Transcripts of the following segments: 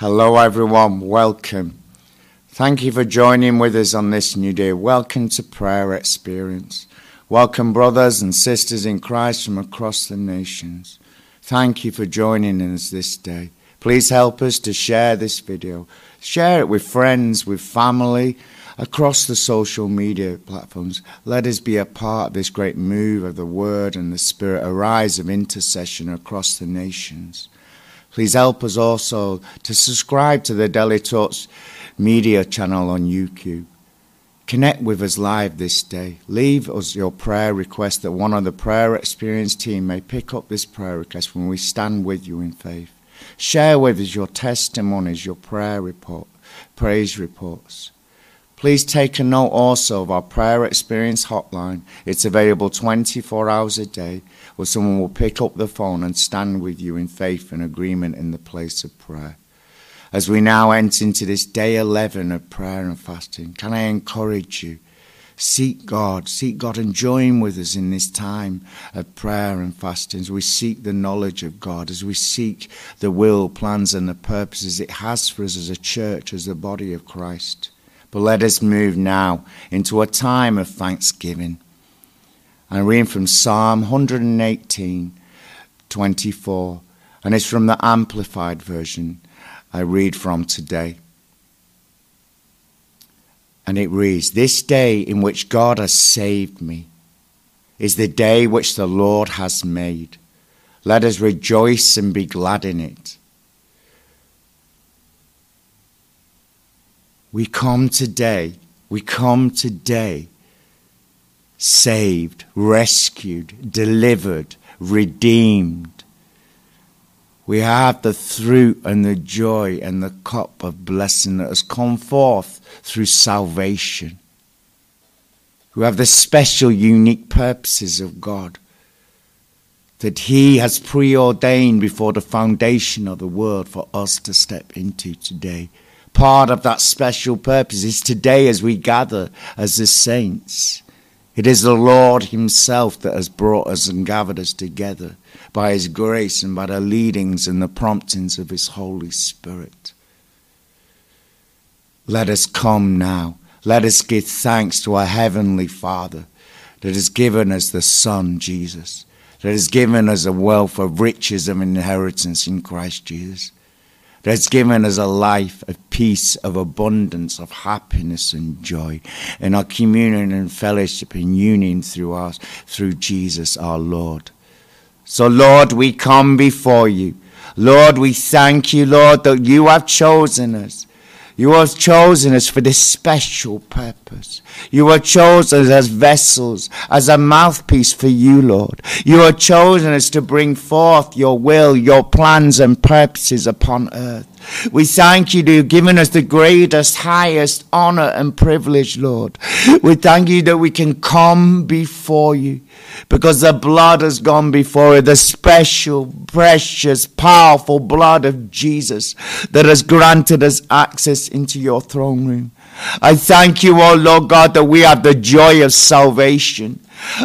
Hello, everyone. Welcome. Thank you for joining with us on this new day. Welcome to Prayer Experience. Welcome, brothers and sisters in Christ from across the nations. Thank you for joining us this day. Please help us to share this video. Share it with friends, with family, across the social media platforms. Let us be a part of this great move of the Word and the Spirit, a rise of intercession across the nations. Please help us also to subscribe to the Daily Talks media channel on YouTube. Connect with us live this day. Leave us your prayer request that one of the prayer experience team may pick up this prayer request when we stand with you in faith. Share with us your testimonies, your prayer report, praise reports. Please take a note also of our prayer experience hotline. It's available 24 hours a day where someone will pick up the phone and stand with you in faith and agreement in the place of prayer. As we now enter into this day 11 of prayer and fasting, can I encourage you? Seek God, seek God and join with us in this time of prayer and fasting as we seek the knowledge of God, as we seek the will, plans, and the purposes it has for us as a church, as the body of Christ. But let us move now into a time of thanksgiving. I'm reading from Psalm 118, 24, and it's from the Amplified Version I read from today. And it reads This day in which God has saved me is the day which the Lord has made. Let us rejoice and be glad in it. We come today, we come today saved, rescued, delivered, redeemed. We have the fruit and the joy and the cup of blessing that has come forth through salvation. We have the special, unique purposes of God that He has preordained before the foundation of the world for us to step into today part of that special purpose is today as we gather as the saints. It is the Lord Himself that has brought us and gathered us together by His grace and by the leadings and the promptings of His Holy Spirit. Let us come now. Let us give thanks to our Heavenly Father that has given us the Son, Jesus, that has given us a wealth of riches of inheritance in Christ Jesus that's given us a life of peace, of abundance, of happiness and joy in our communion and fellowship and union through us, through Jesus our Lord. So, Lord, we come before you. Lord, we thank you, Lord, that you have chosen us. You have chosen us for this special purpose. You are chosen as vessels, as a mouthpiece for you, Lord. You are chosen as to bring forth your will, your plans and purposes upon earth. We thank you that you've given us the greatest, highest honor and privilege, Lord. We thank you that we can come before you because the blood has gone before you, the special, precious, powerful blood of Jesus that has granted us access into your throne room. I thank you, O oh Lord God, that we have the joy of salvation.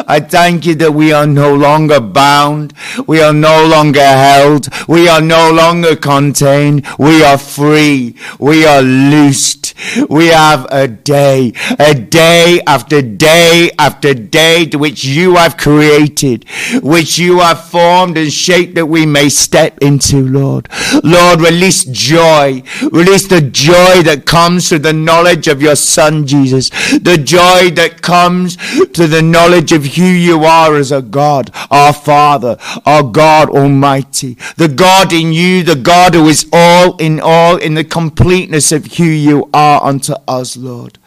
I thank you that we are no longer bound. We are no longer held. We are no longer contained. We are free. We are loosed. We have a day, a day after day after day to which you have created, which you have formed and shaped that we may step into, Lord. Lord, release joy. Release the joy that comes through the knowledge of your Son, Jesus. The joy that comes to the knowledge of who you are as a God, our Father, our God Almighty, the God in you, the God who is all in all in the completeness of who you are unto us, Lord.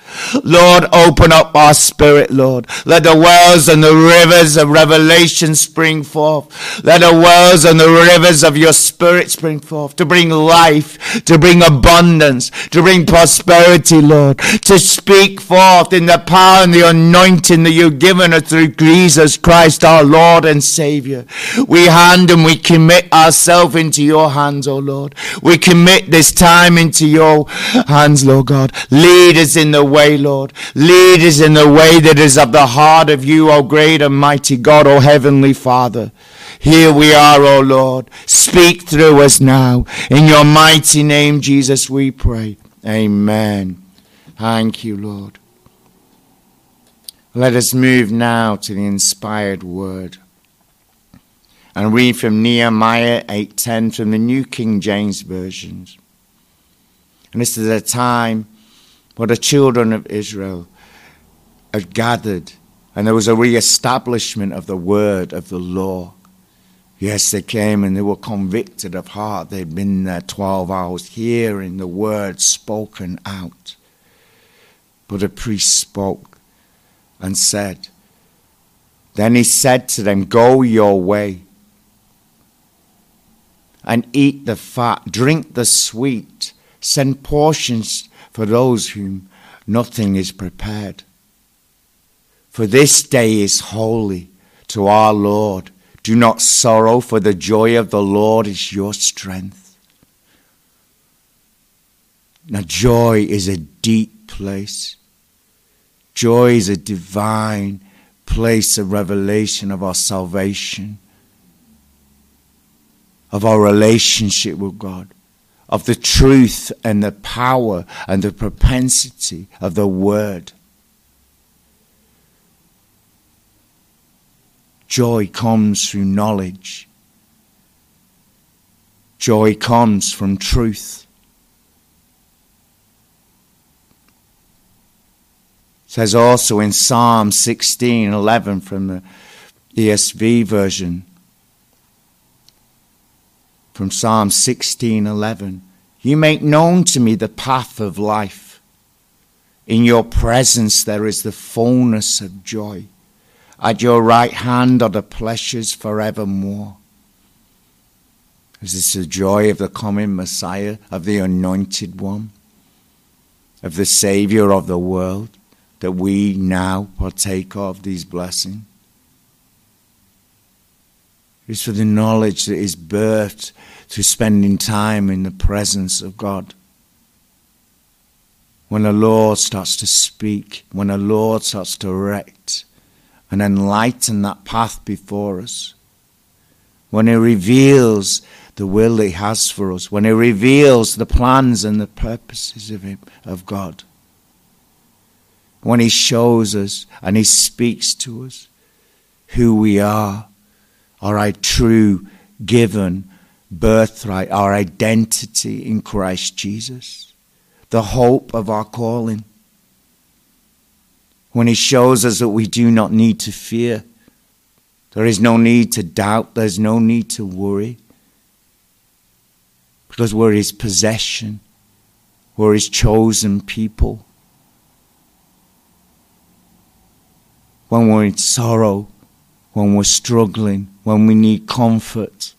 Lord, open up our spirit, Lord. Let the wells and the rivers of revelation spring forth. Let the wells and the rivers of your spirit spring forth to bring life, to bring abundance, to bring prosperity, Lord. To speak forth in the power and the anointing that you've given us through Jesus Christ, our Lord and Savior. We hand and we commit ourselves into your hands, O oh Lord. We commit this time into your hands, Lord God. Lead us in the way, Lord. Lead us in the way that is of the heart of you, O great and mighty God, O heavenly Father. Here we are, O Lord. Speak through us now. In your mighty name, Jesus, we pray. Amen. Thank you, Lord. Let us move now to the inspired word and read from Nehemiah 8:10 from the New King James Version. And this is a time where the children of Israel had gathered and there was a re-establishment of the word of the law. Yes, they came and they were convicted of heart. They'd been there 12 hours hearing the word spoken out. But the priest spoke and said, Then he said to them, Go your way and eat the fat, drink the sweet, send portions for those whom nothing is prepared. For this day is holy to our Lord. Do not sorrow, for the joy of the Lord is your strength. Now, joy is a deep place. Joy is a divine place of revelation of our salvation, of our relationship with God, of the truth and the power and the propensity of the Word. Joy comes through knowledge. Joy comes from truth. It says also in Psalm 16:11 from the ESV version from Psalm 16:11 You make known to me the path of life in your presence there is the fullness of joy at your right hand are the pleasures forevermore. Is this the joy of the coming Messiah, of the anointed one, of the Savior of the world, that we now partake of these blessings? It is for the knowledge that is birthed through spending time in the presence of God. When the Lord starts to speak, when the Lord starts to direct, and enlighten that path before us. When He reveals the will He has for us, when He reveals the plans and the purposes of Him, of God, when He shows us and He speaks to us who we are, are I true given birthright, our identity in Christ Jesus, the hope of our calling when He shows us that we do not need to fear. There is no need to doubt, there's no need to worry. Because we're His possession, we're His chosen people. When we're in sorrow, when we're struggling, when we need comfort,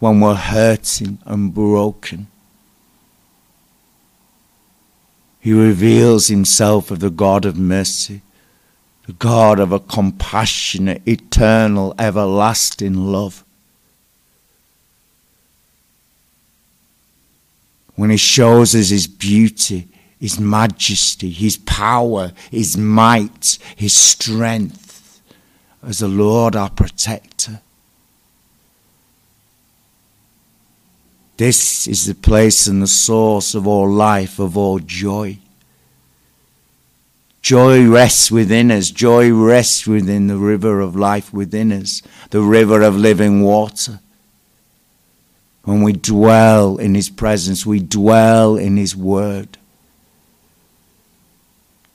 when we're hurting and broken. He reveals himself as the God of mercy, the God of a compassionate, eternal, everlasting love. When he shows us his beauty, his majesty, his power, his might, his strength as the Lord our protector. This is the place and the source of all life, of all joy. Joy rests within us. Joy rests within the river of life within us, the river of living water. When we dwell in His presence, we dwell in His word.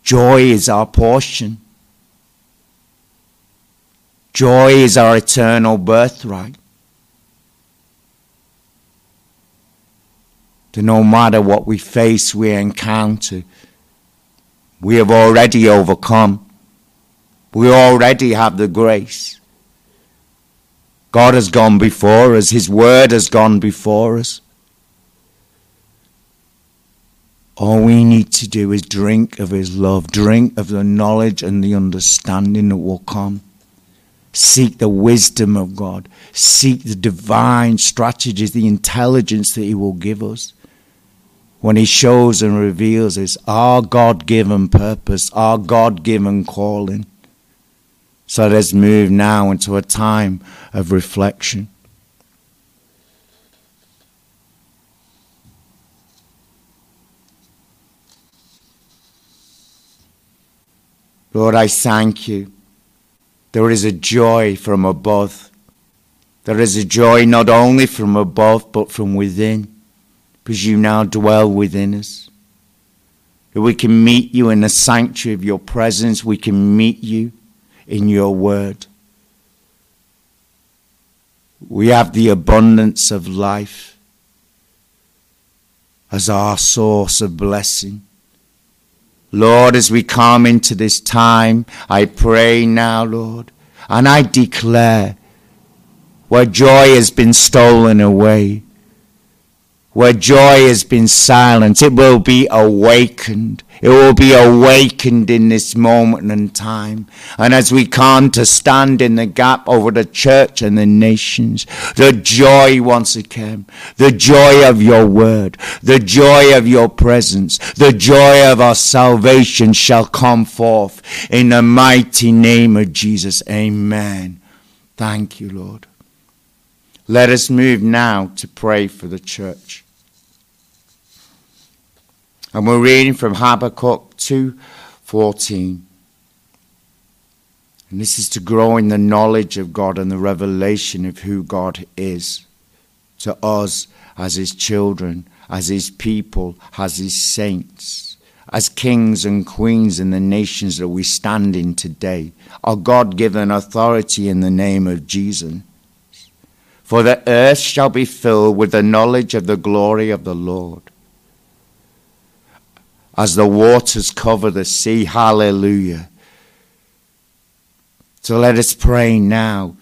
Joy is our portion. Joy is our eternal birthright. That no matter what we face, we encounter, we have already overcome. We already have the grace. God has gone before us, His word has gone before us. All we need to do is drink of His love, drink of the knowledge and the understanding that will come. Seek the wisdom of God, seek the divine strategies, the intelligence that He will give us when He shows and reveals His our God given purpose, our God given calling. So let's move now into a time of reflection. Lord, I thank you. There is a joy from above. There is a joy not only from above, but from within, because you now dwell within us. That we can meet you in the sanctuary of your presence, we can meet you in your word. We have the abundance of life as our source of blessing. Lord, as we come into this time, I pray now, Lord, and I declare where joy has been stolen away, where joy has been silenced, it will be awakened. It will be awakened in this moment and time. And as we come to stand in the gap over the church and the nations, the joy once again, the joy of your word, the joy of your presence, the joy of our salvation shall come forth in the mighty name of Jesus. Amen. Thank you, Lord. Let us move now to pray for the church. And we're reading from Habakkuk 2:14. And this is to grow in the knowledge of God and the revelation of who God is to us as his children, as his people, as his saints, as kings and queens in the nations that we stand in today. Our God given authority in the name of Jesus. For the earth shall be filled with the knowledge of the glory of the Lord as the waters cover the sea. Hallelujah. So let us pray now.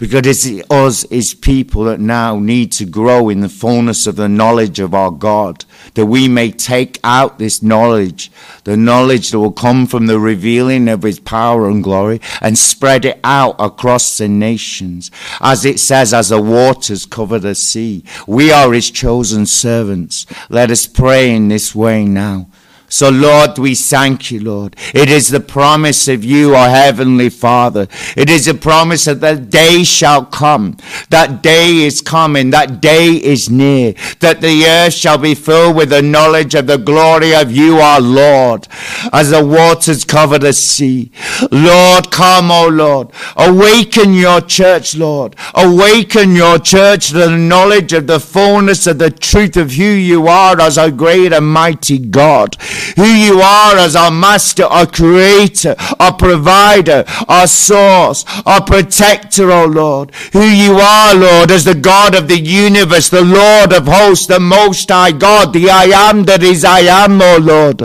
Because it's us, his people, that now need to grow in the fullness of the knowledge of our God, that we may take out this knowledge, the knowledge that will come from the revealing of his power and glory, and spread it out across the nations. As it says, as the waters cover the sea, we are his chosen servants. Let us pray in this way now. So, Lord, we thank you, Lord. It is the promise of you, our Heavenly Father. It is a promise that the day shall come. That day is coming. That day is near. That the earth shall be filled with the knowledge of the glory of you, our Lord, as the waters cover the sea. Lord, come, O Lord. Awaken your church, Lord. Awaken your church to the knowledge of the fullness of the truth of who you are as a great and mighty God who you are as our master, our creator, our provider, our source, our protector, O Lord. Who you are, Lord, as the God of the universe, the Lord of hosts, the most high God, the I am that is I am, O Lord.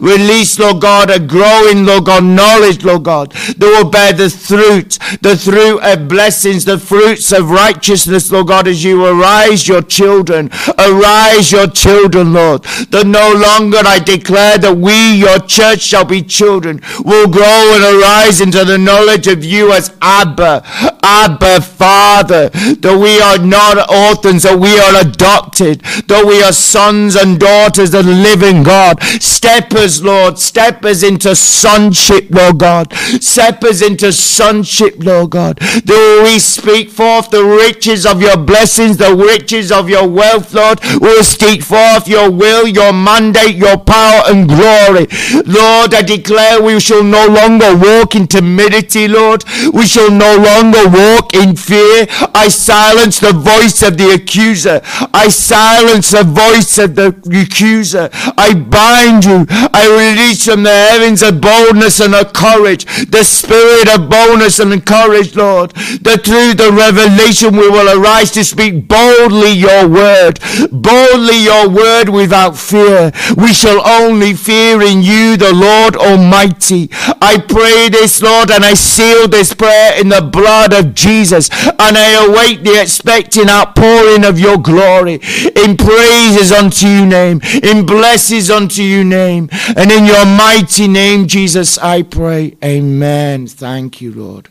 Release, Lord God, a growing, Lord God, knowledge, Lord God, that will bear the fruit, the fruit of blessings, the fruits of righteousness, Lord God, as you arise your children. Arise your children, Lord, that no longer I declare declare that we, your church, shall be children, will grow and arise into the knowledge of you as Abba, Abba, Father, that we are not orphans, that we are adopted, that we are sons and daughters of the living God. Step us, Lord, step us into sonship, Lord God. Step us into sonship, Lord God. That we speak forth the riches of your blessings, the riches of your wealth, Lord. We'll speak forth your will, your mandate, your power, and glory. Lord, I declare we shall no longer walk in timidity, Lord. We shall no longer walk in fear. I silence the voice of the accuser. I silence the voice of the accuser. I bind you. I release from the heavens a boldness and a courage, the spirit of boldness and courage, Lord, that through the revelation we will arise to speak boldly your word, boldly your word without fear. We shall only only fear in you, the Lord Almighty. I pray this, Lord, and I seal this prayer in the blood of Jesus, and I await the expecting outpouring of your glory in praises unto your name, in blessings unto your name, and in your mighty name, Jesus, I pray. Amen. Thank you, Lord.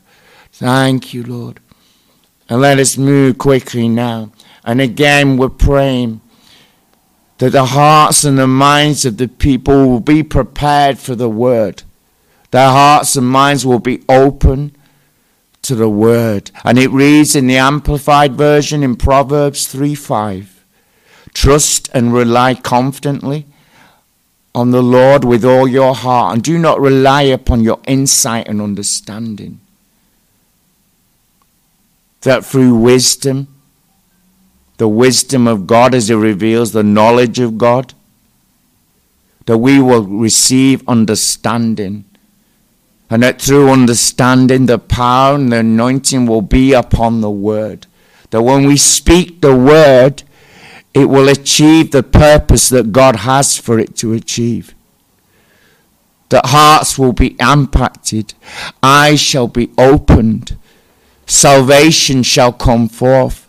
Thank you, Lord. And let us move quickly now. And again, we're praying that the hearts and the minds of the people will be prepared for the word. Their hearts and minds will be open to the word. And it reads in the Amplified Version in Proverbs 3 5 Trust and rely confidently on the Lord with all your heart, and do not rely upon your insight and understanding. That through wisdom, the wisdom of God as it reveals the knowledge of God, that we will receive understanding. And that through understanding, the power and the anointing will be upon the word. That when we speak the word, it will achieve the purpose that God has for it to achieve. That hearts will be impacted, eyes shall be opened, salvation shall come forth.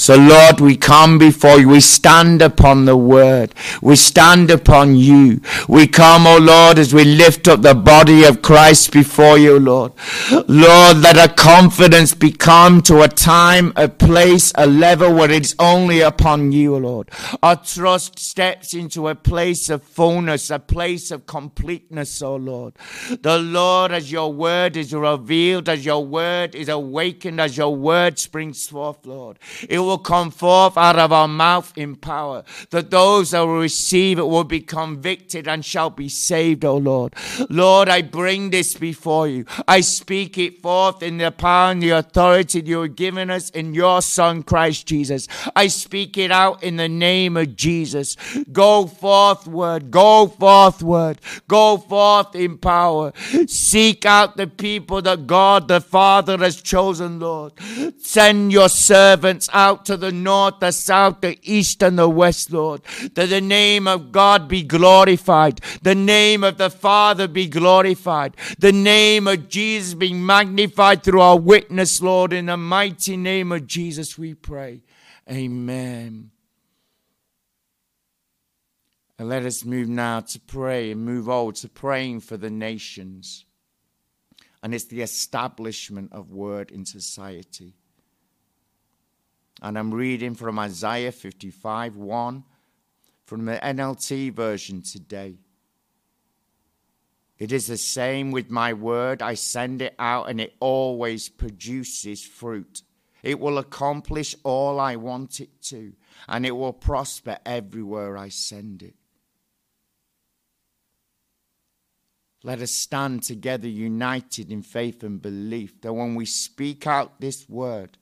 So, Lord, we come before you. We stand upon the word. We stand upon you. We come, O oh Lord, as we lift up the body of Christ before you, Lord. Lord, let our confidence become to a time, a place, a level where it's only upon you, Lord. Our trust steps into a place of fullness, a place of completeness, O oh Lord. The Lord, as your word is revealed, as your word is awakened, as your word springs forth, Lord. It will will come forth out of our mouth in power, that those that will receive it will be convicted and shall be saved, O Lord. Lord, I bring this before you. I speak it forth in the power and the authority you have given us in your Son, Christ Jesus. I speak it out in the name of Jesus. Go forth, word. Go forth, word. Go forth in power. Seek out the people that God the Father has chosen, Lord. Send your servants out out to the north, the south, the east, and the west, Lord. That the name of God be glorified, the name of the Father be glorified, the name of Jesus be magnified through our witness, Lord. In the mighty name of Jesus, we pray. Amen. And let us move now to pray and move on to praying for the nations. And it's the establishment of word in society. And I'm reading from Isaiah 55 1 from the NLT version today. It is the same with my word. I send it out and it always produces fruit. It will accomplish all I want it to, and it will prosper everywhere I send it. Let us stand together, united in faith and belief, that when we speak out this word,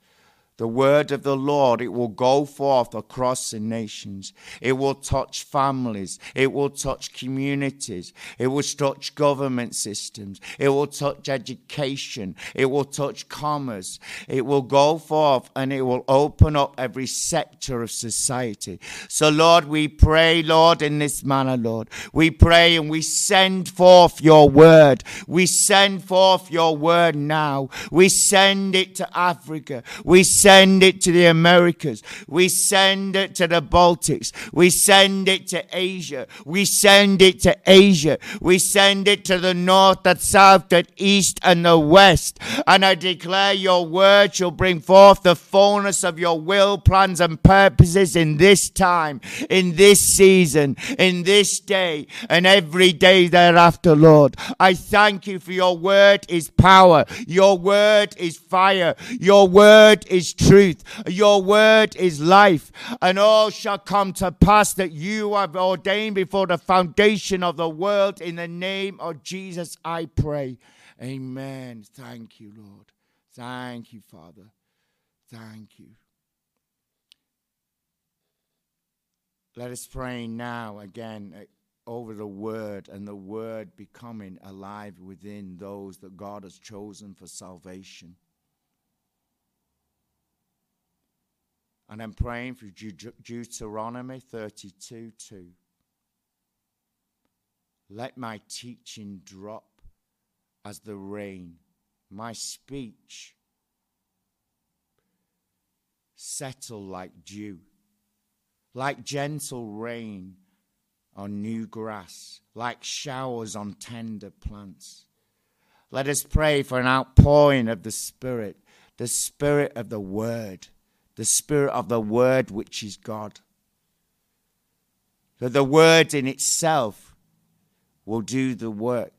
the word of the Lord, it will go forth across the nations. It will touch families. It will touch communities. It will touch government systems. It will touch education. It will touch commerce. It will go forth and it will open up every sector of society. So, Lord, we pray, Lord, in this manner, Lord. We pray and we send forth your word. We send forth your word now. We send it to Africa. We send send it to the Americas. We send it to the Baltics. We send it to Asia. We send it to Asia. We send it to the north, the south, the east, and the west. And I declare your word shall bring forth the fullness of your will, plans, and purposes in this time, in this season, in this day, and every day thereafter, Lord. I thank you for your word is power. Your word is fire. Your word is truth. Your word is life. And all shall come to pass that you have ordained before the foundation of the world. In the name of Jesus, I pray. Amen. Thank you, Lord. Thank you, Father. Thank you. Let us pray now again uh, over the word and the word becoming alive within those that God has chosen for salvation. And I'm praying for Deuteronomy 32 2. Let my teaching drop as the rain, my speech settle like dew, like gentle rain on new grass, like showers on tender plants. Let us pray for an outpouring of the Spirit, the Spirit of the Word the Spirit of the Word, which is God. that the word in itself will do the work.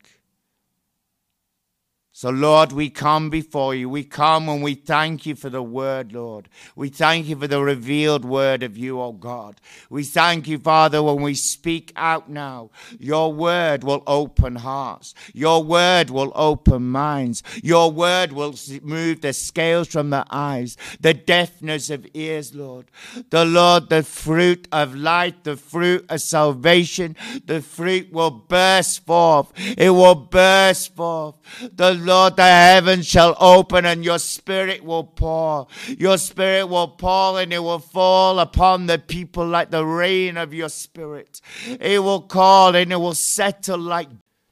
So, Lord, we come before you. We come and we thank you for the word, Lord. We thank you for the revealed word of you, O God. We thank you, Father, when we speak out now, your word will open hearts. Your word will open minds. Your word will move the scales from the eyes, the deafness of ears, Lord. The Lord, the fruit of light, the fruit of salvation, the fruit will burst forth. It will burst forth. The Lord, the heavens shall open and your spirit will pour. Your spirit will pour and it will fall upon the people like the rain of your spirit. It will call and it will settle like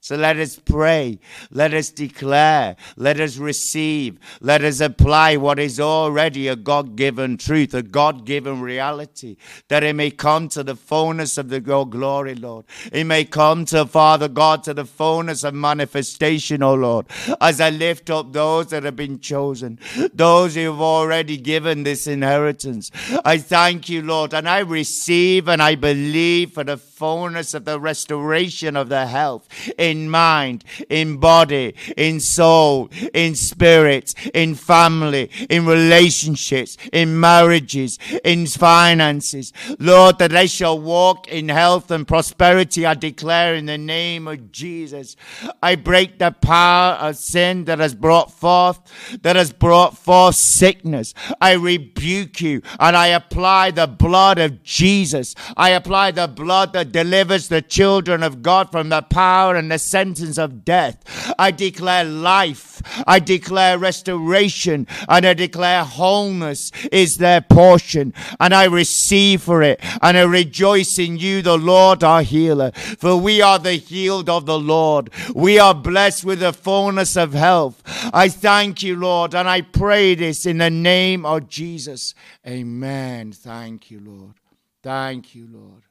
so let us pray, let us declare, let us receive, let us apply what is already a God given truth, a God given reality, that it may come to the fullness of the your glory, Lord. It may come to Father God to the fullness of manifestation, O Lord, as I lift up those that have been chosen, those who have already given this inheritance. I thank you, Lord, and I receive and I believe for the fullness of the restoration of the health in in mind, in body, in soul, in spirit, in family, in relationships, in marriages, in finances. Lord, that they shall walk in health and prosperity, I declare in the name of Jesus. I break the power of sin that has brought forth, that has brought forth sickness. I rebuke you and I apply the blood of Jesus. I apply the blood that delivers the children of God from the power and the sentence of death. I declare life. I declare restoration. And I declare wholeness is their portion. And I receive for it. And I rejoice in you, the Lord our healer. For we are the healed of the Lord. We are blessed with the fullness of health. I thank you, Lord. And I pray this in the name of Jesus. Amen. Thank you, Lord. Thank you, Lord.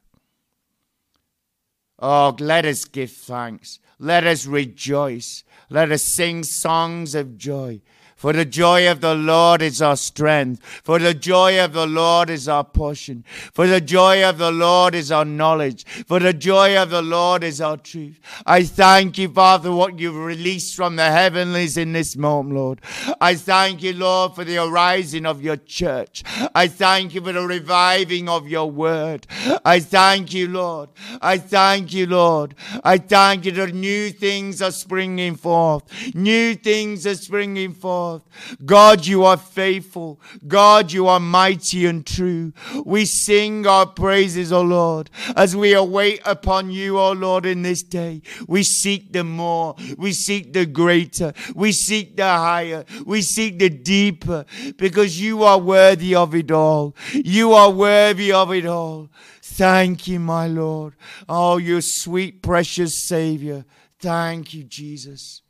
Oh, let us give thanks. Let us rejoice. Let us sing songs of joy. For the joy of the Lord is our strength. For the joy of the Lord is our portion. For the joy of the Lord is our knowledge. For the joy of the Lord is our truth. I thank you, Father, what you've released from the heavenlies in this moment, Lord. I thank you, Lord, for the arising of your church. I thank you for the reviving of your word. I thank you, Lord. I thank you, Lord. I thank you that new things are springing forth. New things are springing forth forth. God, you are faithful. God, you are mighty and true. We sing our praises, O Lord, as we await upon you, O Lord, in this day. We seek the more. We seek the greater. We seek the higher. We seek the deeper because you are worthy of it all. You are worthy of it all. Thank you, my Lord. Oh, you sweet, precious Savior. Thank you, Jesus.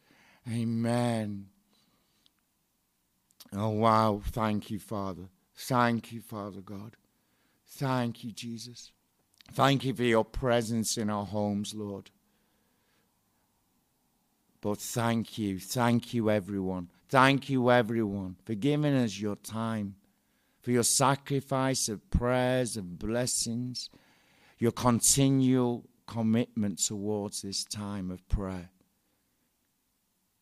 Amen. Oh, wow. Thank you, Father. Thank you, Father God. Thank you, Jesus. Thank you for your presence in our homes, Lord. But thank you. Thank you, everyone. Thank you, everyone, for giving us your time, for your sacrifice of prayers and blessings, your continual commitment towards this time of prayer.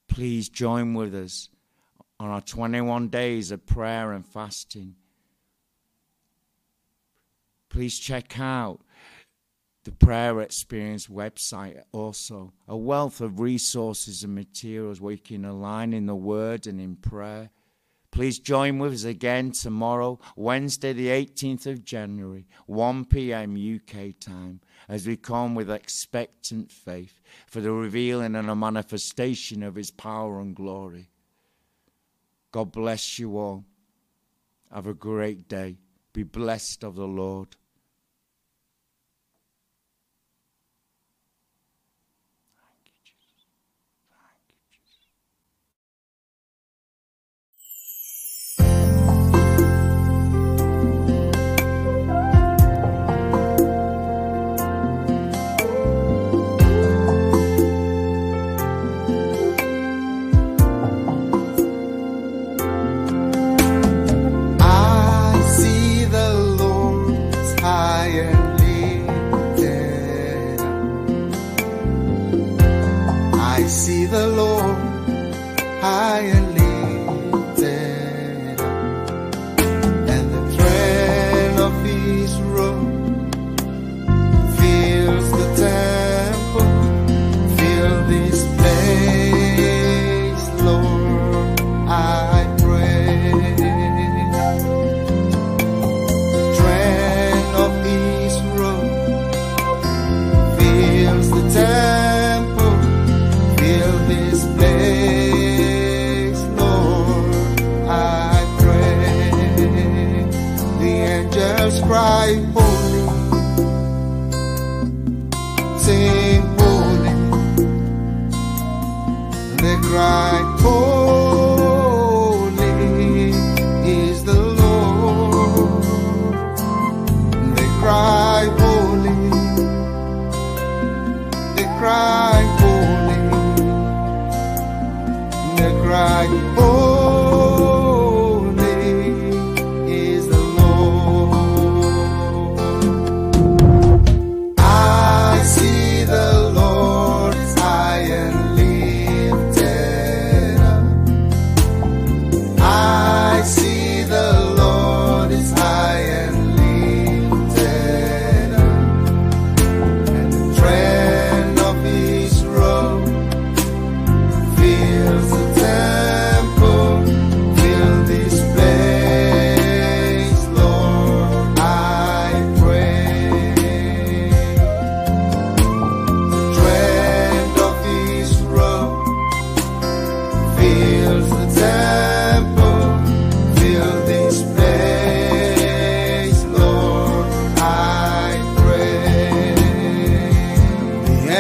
Please join with us on our 21 days of prayer and fasting. Please check out the Prayer Experience website also. A wealth of resources and materials where you can align in the Word and in prayer. Please join with us again tomorrow, Wednesday, the 18th of January, 1 p.m. UK time, as we come with expectant faith for the revealing and a manifestation of His power and glory. God bless you all. Have a great day. Be blessed of the Lord.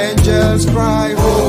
angels cry. Oh.